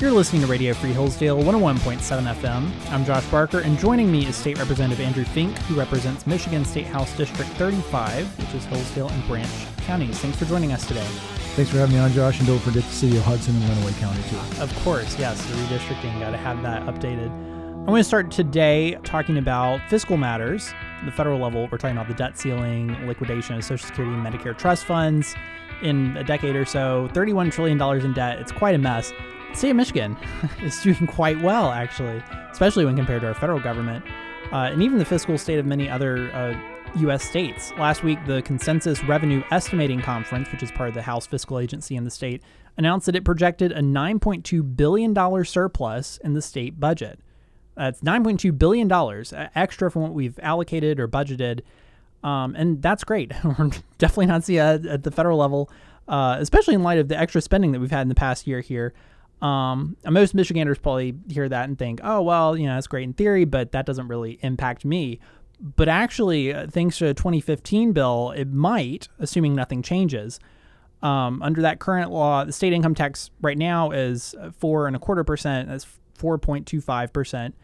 You're listening to Radio Free Hillsdale 101.7 FM. I'm Josh Barker, and joining me is State Representative Andrew Fink, who represents Michigan State House District 35, which is Hillsdale and Branch counties. Thanks for joining us today. Thanks for having me on, Josh, and don't forget the city of Hudson and Lenawee County, too. Of course, yes, the redistricting, got to have that updated. I'm going to start today talking about fiscal matters. At the federal level, we're talking about the debt ceiling, liquidation of Social Security and Medicare trust funds. In a decade or so, $31 trillion in debt. It's quite a mess. State of Michigan is doing quite well, actually, especially when compared to our federal government. Uh, and even the fiscal state of many other uh, U.S. states. Last week, the Consensus Revenue Estimating Conference, which is part of the House Fiscal Agency in the state, announced that it projected a $9.2 billion surplus in the state budget. That's $9.2 billion extra from what we've allocated or budgeted. Um, and that's great. We're definitely not seeing at the federal level, uh, especially in light of the extra spending that we've had in the past year here. Um, most Michiganders probably hear that and think, oh, well, you know, that's great in theory, but that doesn't really impact me. But actually, uh, thanks to a 2015 bill, it might, assuming nothing changes. Um, under that current law, the state income tax right now is four and a quarter percent. That's 4.25 percent.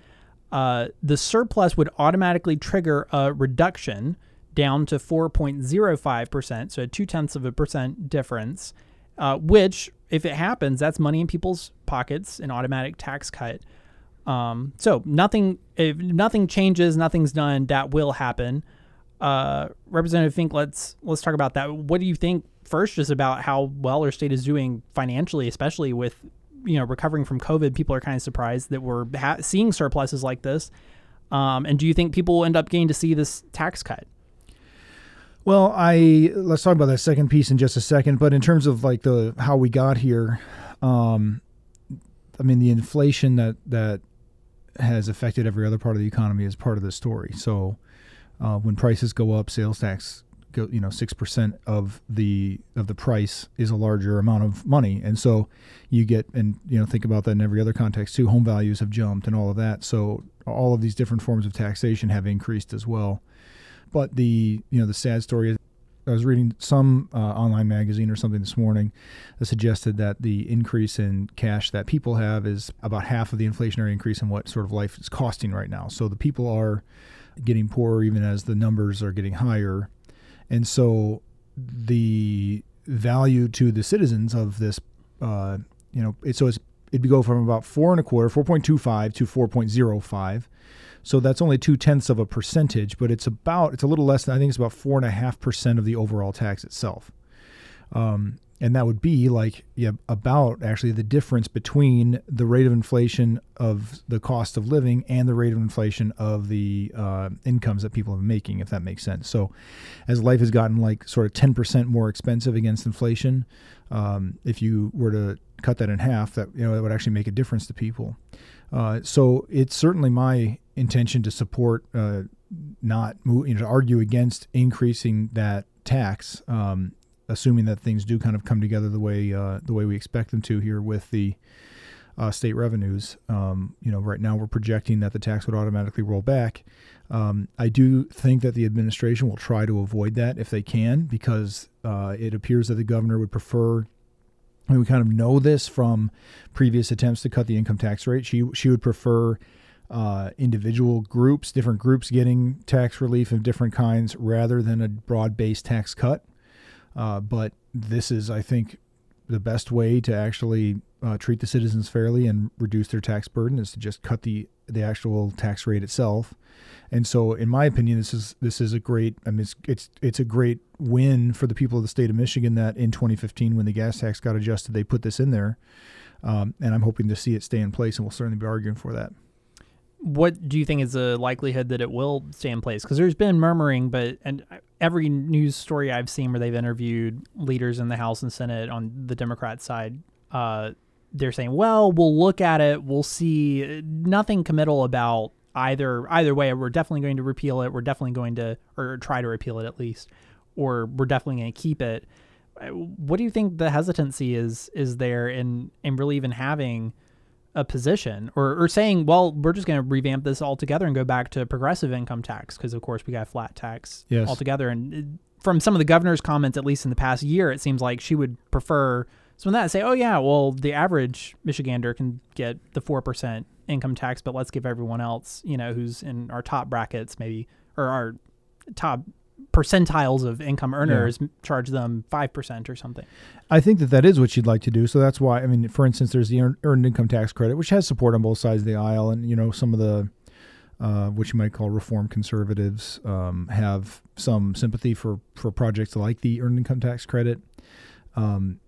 Uh, the surplus would automatically trigger a reduction down to 4.05 percent, so two tenths of a percent difference. Uh, which, if it happens, that's money in people's pockets, an automatic tax cut. Um, so nothing, if nothing changes, nothing's done, that will happen. Uh, Representative Fink, let's let's talk about that. What do you think first, just about how well our state is doing financially, especially with you know recovering from COVID? People are kind of surprised that we're ha- seeing surpluses like this. Um, and do you think people will end up getting to see this tax cut? Well, I let's talk about that second piece in just a second. But in terms of like the how we got here, um, I mean the inflation that that has affected every other part of the economy is part of the story. So uh, when prices go up, sales tax go you know six percent of the of the price is a larger amount of money, and so you get and you know think about that in every other context too. Home values have jumped and all of that. So all of these different forms of taxation have increased as well. But the you know the sad story is I was reading some uh, online magazine or something this morning that suggested that the increase in cash that people have is about half of the inflationary increase in what sort of life is costing right now. So the people are getting poorer even as the numbers are getting higher. And so the value to the citizens of this, uh, you know, it, so it's, it'd go from about four and a quarter, 4.25 to 4.05 so that's only two tenths of a percentage, but it's about it's a little less than I think it's about four and a half percent of the overall tax itself. Um, and that would be like yeah, about actually the difference between the rate of inflation of the cost of living and the rate of inflation of the uh, incomes that people are making, if that makes sense. So, as life has gotten like sort of ten percent more expensive against inflation, um, if you were to cut that in half, that you know it would actually make a difference to people. Uh, so it's certainly my intention to support, uh, not you know, to argue against increasing that tax, um, assuming that things do kind of come together the way uh, the way we expect them to here with the uh, state revenues. Um, you know, right now we're projecting that the tax would automatically roll back. Um, I do think that the administration will try to avoid that if they can, because uh, it appears that the governor would prefer We kind of know this from previous attempts to cut the income tax rate. She she would prefer uh, individual groups, different groups getting tax relief of different kinds rather than a broad based tax cut. Uh, but this is, I think, the best way to actually uh, treat the citizens fairly and reduce their tax burden is to just cut the the actual tax rate itself. And so, in my opinion, this is this is a great. I mean, it's it's it's a great win for the people of the state of Michigan that in 2015, when the gas tax got adjusted, they put this in there. Um, and I'm hoping to see it stay in place, and we'll certainly be arguing for that what do you think is the likelihood that it will stay in place? Because there's been murmuring, but and every news story I've seen where they've interviewed leaders in the House and Senate on the Democrat side, uh, they're saying, "Well, we'll look at it. We'll see." Nothing committal about either either way. We're definitely going to repeal it. We're definitely going to or try to repeal it at least, or we're definitely going to keep it. What do you think the hesitancy is is there in in really even having? A position or, or saying, well, we're just going to revamp this altogether and go back to progressive income tax because, of course, we got flat tax yes. altogether. And uh, from some of the governor's comments, at least in the past year, it seems like she would prefer So when that say, oh yeah, well the average Michigander can get the four percent income tax, but let's give everyone else, you know, who's in our top brackets, maybe or our top percentiles of income earners, yeah. charge them five percent or something. I think that that is what you'd like to do. So that's why I mean, for instance, there's the earned income tax credit, which has support on both sides of the aisle, and you know some of the uh, which you might call reform conservatives, um, have some sympathy for, for projects like the earned income tax credit. Um,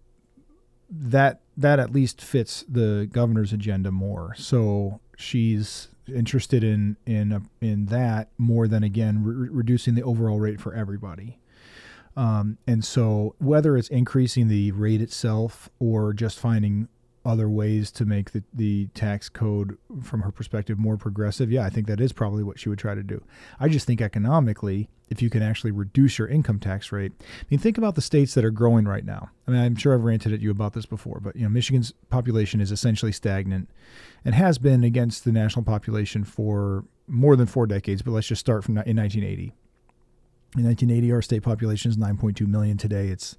that that at least fits the governor's agenda more. So she's interested in in uh, in that more than again re- reducing the overall rate for everybody. Um, and so whether it's increasing the rate itself or just finding other ways to make the, the tax code from her perspective more progressive yeah i think that is probably what she would try to do. I just think economically if you can actually reduce your income tax rate i mean think about the states that are growing right now. I mean i'm sure i've ranted at you about this before but you know michigan's population is essentially stagnant and has been against the national population for more than four decades but let's just start from in 1980 in 1980, our state population is 9.2 million. Today, it's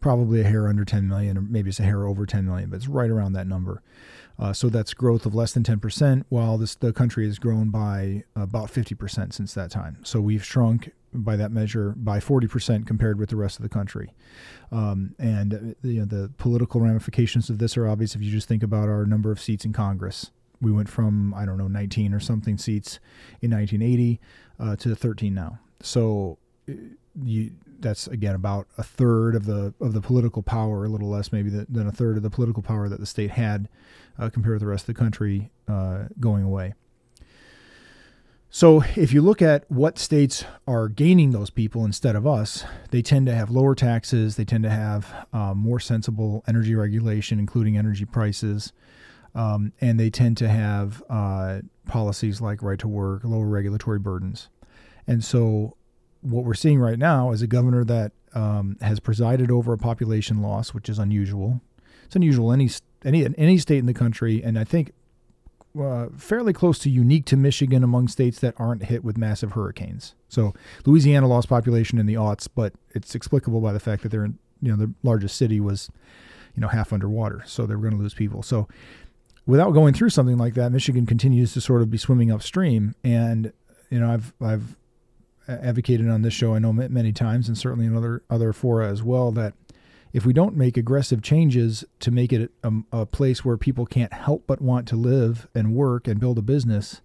probably a hair under 10 million, or maybe it's a hair over 10 million, but it's right around that number. Uh, so that's growth of less than 10%, while this, the country has grown by about 50% since that time. So we've shrunk by that measure by 40% compared with the rest of the country. Um, and you know, the political ramifications of this are obvious if you just think about our number of seats in Congress. We went from, I don't know, 19 or something seats in 1980 uh, to 13 now. So you that's again about a third of the of the political power, a little less maybe than a third of the political power that the state had uh, compared with the rest of the country uh, going away. So if you look at what states are gaining those people instead of us, they tend to have lower taxes. They tend to have uh, more sensible energy regulation, including energy prices, um, and they tend to have uh, policies like right to work, lower regulatory burdens. And so what we're seeing right now is a governor that um, has presided over a population loss, which is unusual. It's unusual any any any state in the country, and I think uh, fairly close to unique to Michigan among states that aren't hit with massive hurricanes. So Louisiana lost population in the aughts, but it's explicable by the fact that they're in, you know the largest city was you know half underwater, so they were going to lose people. So without going through something like that, Michigan continues to sort of be swimming upstream, and you know I've I've advocated on this show, I know many times, and certainly in other other fora as well, that if we don't make aggressive changes to make it a, a place where people can't help but want to live and work and build a business,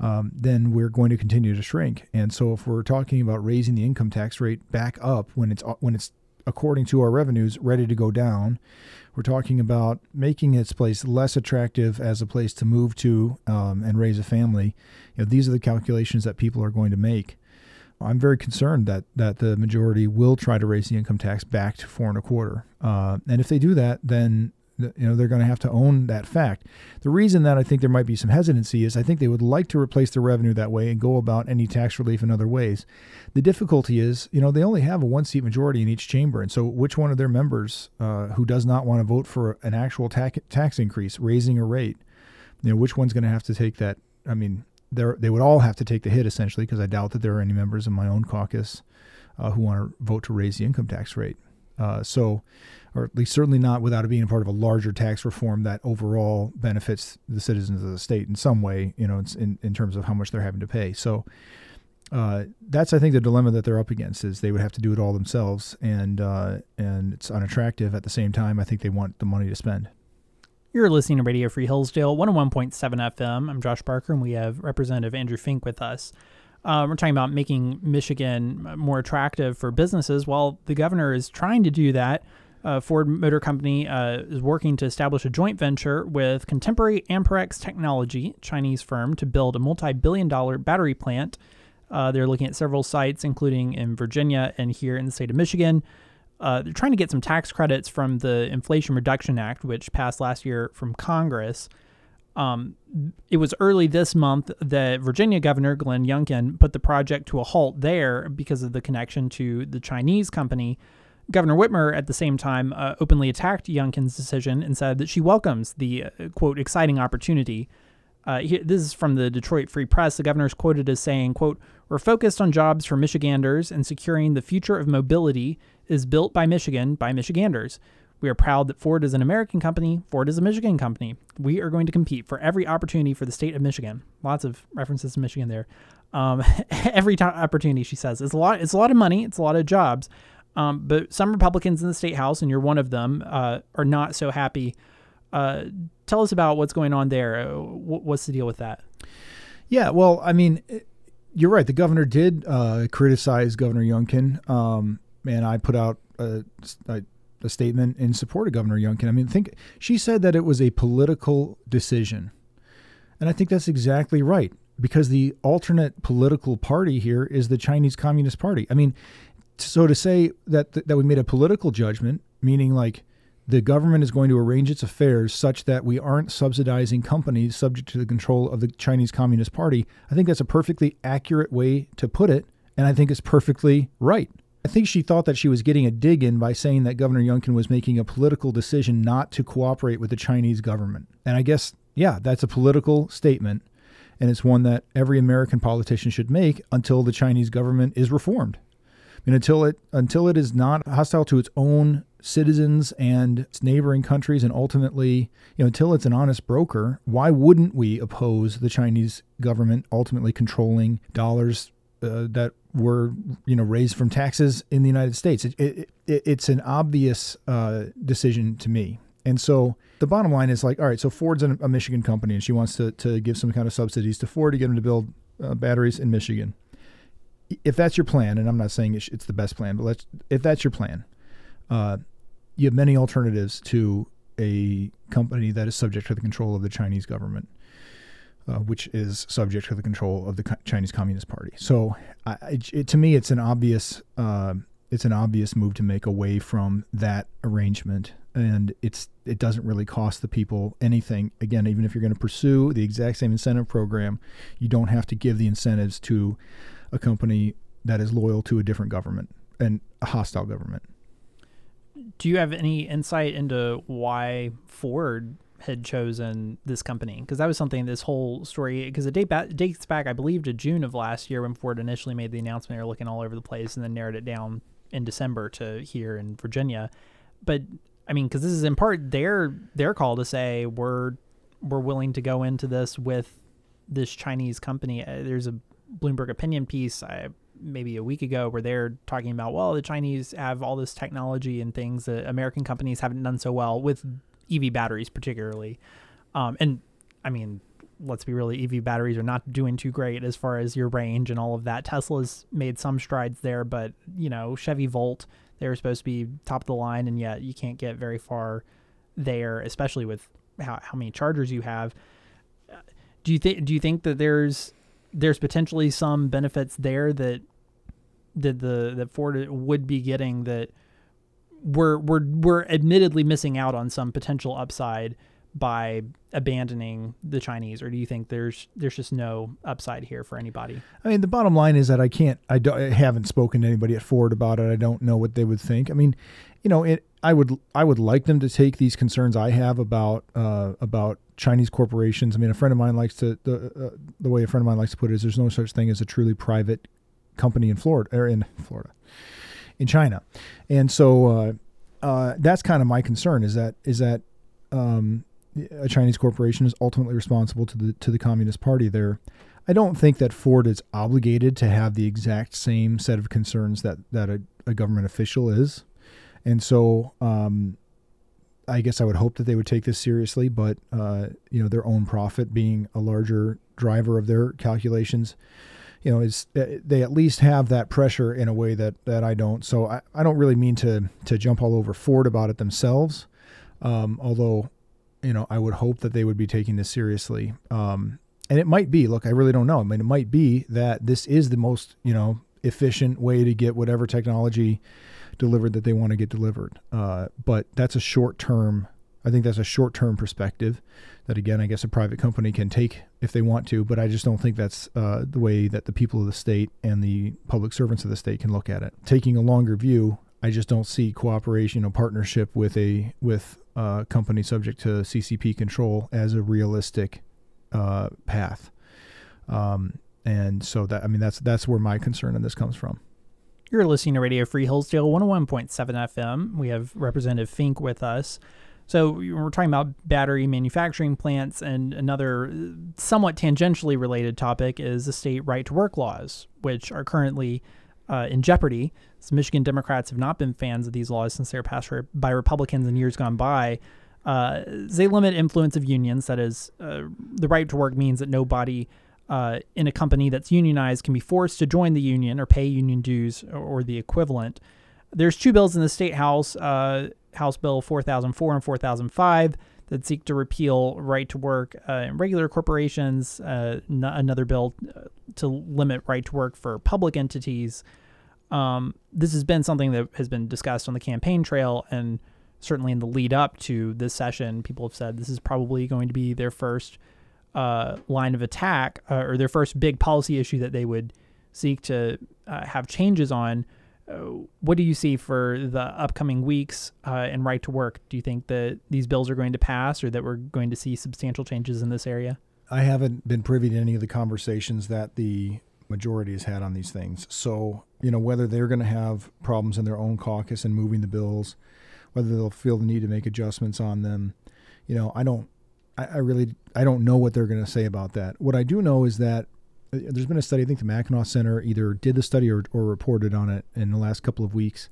um, then we're going to continue to shrink. And so, if we're talking about raising the income tax rate back up when it's when it's according to our revenues ready to go down, we're talking about making its place less attractive as a place to move to um, and raise a family. You know, these are the calculations that people are going to make. I'm very concerned that that the majority will try to raise the income tax back to four and a quarter. Uh, and if they do that, then you know they're going to have to own that fact. The reason that I think there might be some hesitancy is I think they would like to replace the revenue that way and go about any tax relief in other ways. The difficulty is, you know, they only have a one seat majority in each chamber, and so which one of their members uh, who does not want to vote for an actual tax tax increase, raising a rate, you know, which one's going to have to take that? I mean, they would all have to take the hit essentially, because I doubt that there are any members of my own caucus uh, who want to vote to raise the income tax rate. Uh, so, or at least certainly not without it being part of a larger tax reform that overall benefits the citizens of the state in some way, you know, in, in terms of how much they're having to pay. So, uh, that's I think the dilemma that they're up against is they would have to do it all themselves, and uh, and it's unattractive. At the same time, I think they want the money to spend. You're listening to Radio Free Hillsdale 101.7 FM. I'm Josh Barker, and we have Representative Andrew Fink with us. Um, we're talking about making Michigan more attractive for businesses. While the governor is trying to do that, uh, Ford Motor Company uh, is working to establish a joint venture with Contemporary Amperex Technology, Chinese firm, to build a multi-billion dollar battery plant. Uh, they're looking at several sites, including in Virginia and here in the state of Michigan. Uh, they're trying to get some tax credits from the Inflation Reduction Act, which passed last year from Congress. Um, it was early this month that Virginia Governor Glenn Youngkin put the project to a halt there because of the connection to the Chinese company. Governor Whitmer, at the same time, uh, openly attacked Youngkin's decision and said that she welcomes the uh, quote exciting opportunity. Uh, this is from the Detroit Free Press. The governor is quoted as saying, "quote We're focused on jobs for Michiganders and securing the future of mobility is built by Michigan by Michiganders. We are proud that Ford is an American company. Ford is a Michigan company. We are going to compete for every opportunity for the state of Michigan. Lots of references to Michigan there. Um, every t- opportunity, she says, it's a lot. It's a lot of money. It's a lot of jobs. Um, but some Republicans in the state house, and you're one of them, uh, are not so happy. Uh, tell us about what's going on there. Uh, what's the deal with that? Yeah, well, I mean, you're right. The governor did uh, criticize Governor Youngkin, um, and I put out a, a, a, statement in support of Governor Youngkin. I mean, think she said that it was a political decision, and I think that's exactly right because the alternate political party here is the Chinese Communist Party. I mean, so to say that that we made a political judgment, meaning like the government is going to arrange its affairs such that we aren't subsidizing companies subject to the control of the Chinese Communist Party. I think that's a perfectly accurate way to put it, and I think it's perfectly right. I think she thought that she was getting a dig in by saying that Governor Youngkin was making a political decision not to cooperate with the Chinese government. And I guess, yeah, that's a political statement, and it's one that every American politician should make until the Chinese government is reformed. Mean, until it until it is not hostile to its own citizens and its neighboring countries, and ultimately, you know, until it's an honest broker, why wouldn't we oppose the Chinese government ultimately controlling dollars uh, that were, you know, raised from taxes in the United States? It, it, it, it's an obvious uh, decision to me. And so the bottom line is like, all right, so Ford's a, Michigan company, and she wants to, to give some kind of subsidies to Ford to get them to build uh, batteries in Michigan. If that's your plan, and I'm not saying it's the best plan, but let's if that's your plan, uh, you have many alternatives to a company that is subject to the control of the Chinese government, uh, which is subject to the control of the Chinese Communist Party. So, I, it, to me, it's an obvious uh, it's an obvious move to make away from that arrangement, and it's it doesn't really cost the people anything. Again, even if you're going to pursue the exact same incentive program, you don't have to give the incentives to a company that is loyal to a different government and a hostile government do you have any insight into why Ford had chosen this company? Because that was something this whole story because it date back, dates back, I believe, to June of last year when Ford initially made the announcement. They were looking all over the place and then narrowed it down in December to here in Virginia. But I mean, because this is in part their their call to say we're we're willing to go into this with this Chinese company. Uh, there's a Bloomberg opinion piece. I maybe a week ago where they're talking about, well, the Chinese have all this technology and things that American companies haven't done so well with EV batteries, particularly. Um, and I mean, let's be really, EV batteries are not doing too great as far as your range and all of that. Tesla's made some strides there, but you know, Chevy Volt, they were supposed to be top of the line, and yet you can't get very far there, especially with how, how many chargers you have. Do you think? Do you think that there's there's potentially some benefits there that that the that Ford would be getting that we're we're we're admittedly missing out on some potential upside by abandoning the Chinese, or do you think there's there's just no upside here for anybody? I mean, the bottom line is that I can't, I, don't, I haven't spoken to anybody at Ford about it. I don't know what they would think. I mean, you know, it, I would I would like them to take these concerns I have about uh, about Chinese corporations. I mean, a friend of mine likes to the uh, the way a friend of mine likes to put it is there's no such thing as a truly private company in Florida or in Florida, in China, and so uh, uh, that's kind of my concern is that is that um, a Chinese corporation is ultimately responsible to the to the Communist Party there. I don't think that Ford is obligated to have the exact same set of concerns that that a, a government official is, and so um, I guess I would hope that they would take this seriously. But uh, you know, their own profit being a larger driver of their calculations, you know, is uh, they at least have that pressure in a way that that I don't. So I, I don't really mean to to jump all over Ford about it themselves. Um, although, you know, I would hope that they would be taking this seriously. Um, and it might be. Look, I really don't know. I mean, it might be that this is the most you know efficient way to get whatever technology delivered that they want to get delivered. Uh, but that's a short term. I think that's a short term perspective that again, I guess a private company can take if they want to, but I just don't think that's uh, the way that the people of the state and the public servants of the state can look at it. Taking a longer view, I just don't see cooperation or partnership with a with a company subject to CCP control as a realistic uh, path. Um, and so that I mean that's that's where my concern in this comes from. You're listening to Radio Free Hillsdale 101.7 FM. We have Representative Fink with us. So we're talking about battery manufacturing plants, and another somewhat tangentially related topic is the state right to work laws, which are currently uh, in jeopardy. So Michigan Democrats have not been fans of these laws since they were passed by Republicans in years gone by. Uh, they limit influence of unions. That is, uh, the right to work means that nobody uh, in a company that's unionized can be forced to join the union or pay union dues or, or the equivalent. There's two bills in the state house, uh, House Bill 4004 and 4005, that seek to repeal right to work uh, in regular corporations. Uh, n- another bill uh, to limit right to work for public entities. Um, this has been something that has been discussed on the campaign trail and certainly in the lead up to this session, people have said this is probably going to be their first uh, line of attack uh, or their first big policy issue that they would seek to uh, have changes on. What do you see for the upcoming weeks uh, in right to work? Do you think that these bills are going to pass or that we're going to see substantial changes in this area? I haven't been privy to any of the conversations that the majority has had on these things. So, you know, whether they're going to have problems in their own caucus and moving the bills, whether they'll feel the need to make adjustments on them. You know, I don't, I, I really, I don't know what they're going to say about that. What I do know is that there's been a study. I think the Mackinac Center either did the study or, or reported on it in the last couple of weeks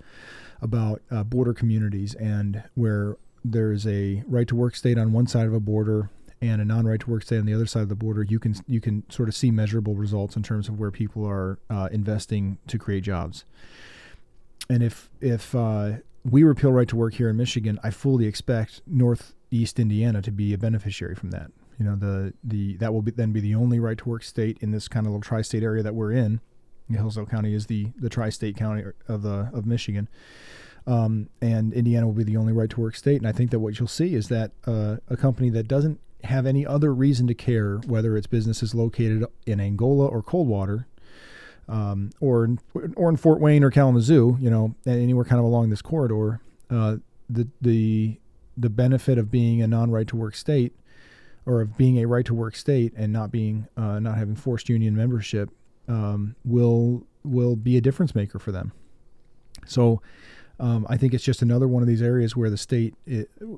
about uh, border communities and where there's a right to work state on one side of a border and a non-right to work state on the other side of the border, you can you can sort of see measurable results in terms of where people are uh, investing to create jobs. And if if uh, we repeal right to work here in Michigan, I fully expect Northeast Indiana to be a beneficiary from that. You know, the the that will be, then be the only right to work state in this kind of little tri-state area that we're in. Hillsdale County is the the tri-state county of the of Michigan, um, and Indiana will be the only right to work state. And I think that what you'll see is that uh, a company that doesn't have any other reason to care whether its business is located in Angola or Coldwater um, or in, or in Fort Wayne or Kalamazoo, you know, anywhere kind of along this corridor, uh, the the the benefit of being a non-right to work state or of being a right to work state and not being uh, not having forced union membership um, will will be a difference maker for them. So. Um, I think it's just another one of these areas where the state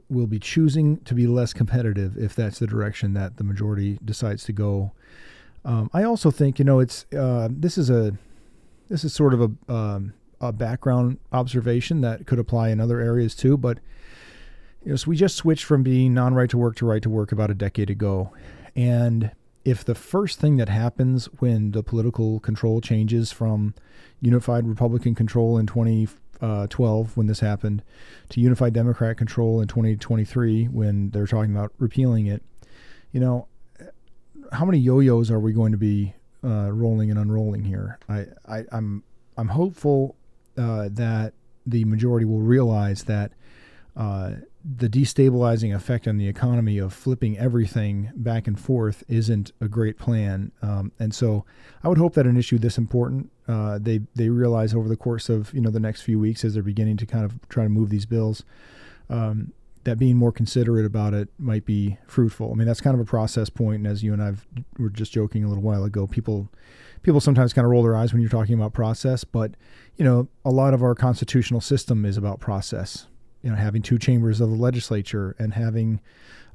will be choosing to be less competitive if that's the direction that the majority decides to go um, I also think you know it's uh, this is a this is sort of a um, a background observation that could apply in other areas too. But you know, so we just switched from being non-right to work to right to work about a decade ago, and if the first thing that happens when the political control changes from unified Republican control in 2012 when this happened to unified Democrat control in 2023 when they're talking about repealing it, you know, how many yo-yos are we going to be uh, rolling and unrolling here? I, I am I'm, I'm hopeful uh, that the majority will realize that uh, the destabilizing effect on the economy of flipping everything back and forth isn't a great plan. Um, and so, I would hope that an issue this important, uh, they they realize over the course of you know the next few weeks as they're beginning to kind of try to move these bills. Um, that being more considerate about it might be fruitful. I mean, that's kind of a process point, and as you and I were just joking a little while ago, people people sometimes kind of roll their eyes when you're talking about process, but you know, a lot of our constitutional system is about process. You know, having two chambers of the legislature and having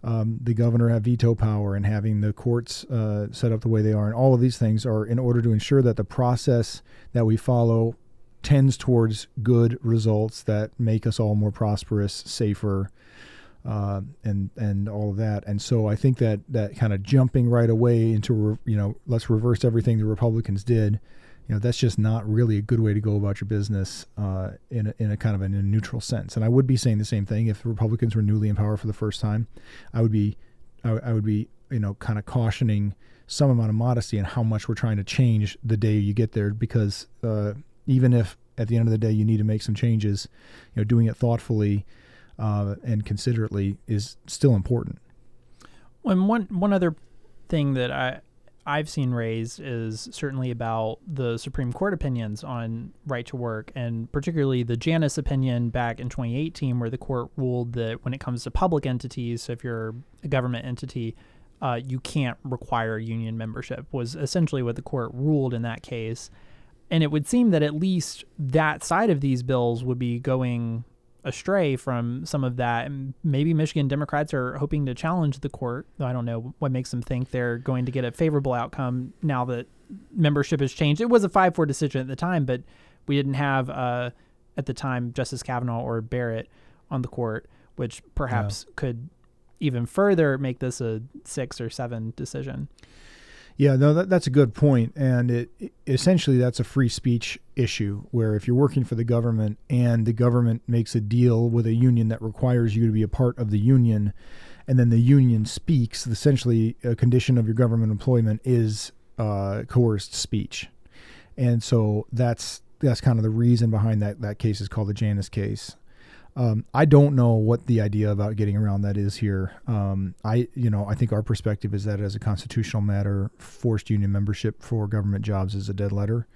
um, the governor have veto power and having the courts uh, set up the way they are, and all of these things are in order to ensure that the process that we follow tends towards good results that make us all more prosperous, safer, uh, and and all of that. And so I think that that kind of jumping right away into you know let's reverse everything the Republicans did. You know that's just not really a good way to go about your business uh, in a, in a kind of in a neutral sense. And I would be saying the same thing if Republicans were newly in power for the first time. I would be I, I would be you know kind of cautioning some amount of modesty in how much we're trying to change the day you get there because uh, even if at the end of the day you need to make some changes, you know doing it thoughtfully uh, and considerately is still important. Well, one one other thing that I I've seen raised is certainly about the Supreme Court opinions on right to work, and particularly the Janus opinion back in 2018, where the court ruled that when it comes to public entities, so if you're a government entity, uh, you can't require union membership, was essentially what the court ruled in that case. And it would seem that at least that side of these bills would be going astray from some of that. And maybe Michigan Democrats are hoping to challenge the court. though I don't know what makes them think they're going to get a favorable outcome now that membership has changed. It was a 5 4 decision at the time, but we didn't have, uh, at the time, Justice Kavanaugh or Barrett on the court, which perhaps yeah. could even further make this a six or seven decision. Yeah, no, that, that's a good point, and it, it, essentially that's a free speech issue where if you're working for the government and the government makes a deal with a union that requires you to be a part of the union, and then the union speaks, essentially a condition of your government employment is uh, coerced speech, and so that's that's kind of the reason behind that. That case is called the Janus case. Um, I don't know what the idea about getting around that is here. Um, I, you know, I think our perspective is that as a constitutional matter, forced union membership for government jobs is a dead letter.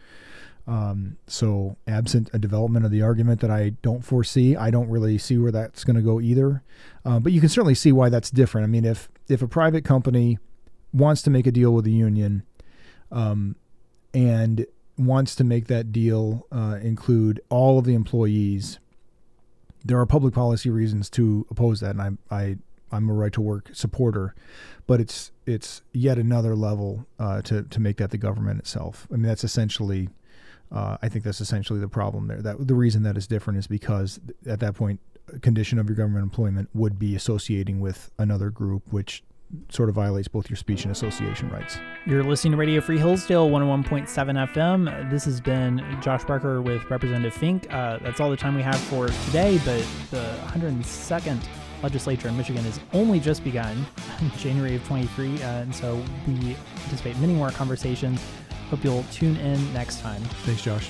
Um, so, absent a development of the argument that I don't foresee, I don't really see where that's going to go either. Uh, but you can certainly see why that's different. I mean, if if a private company wants to make a deal with the union, um, and wants to make that deal uh, include all of the employees there are public policy reasons to oppose that, and I, I I'm a right to work supporter, but it's it's yet another level uh, to to make that the government itself. I mean, that's essentially, uh, I think that's essentially the problem there. That the reason that is different is because at that point, a condition of your government employment would be associating with another group, which sort of violates both your speech and association rights. You're listening to Radio Free Hillsdale 101.7 FM. This has been Josh Barker with Representative Fink. Uh, that's all the time we have for today, but the 102nd legislature in Michigan has only just begun in January of 23, uh, and so we anticipate many more conversations. Hope you'll tune in next time. Thanks, Josh.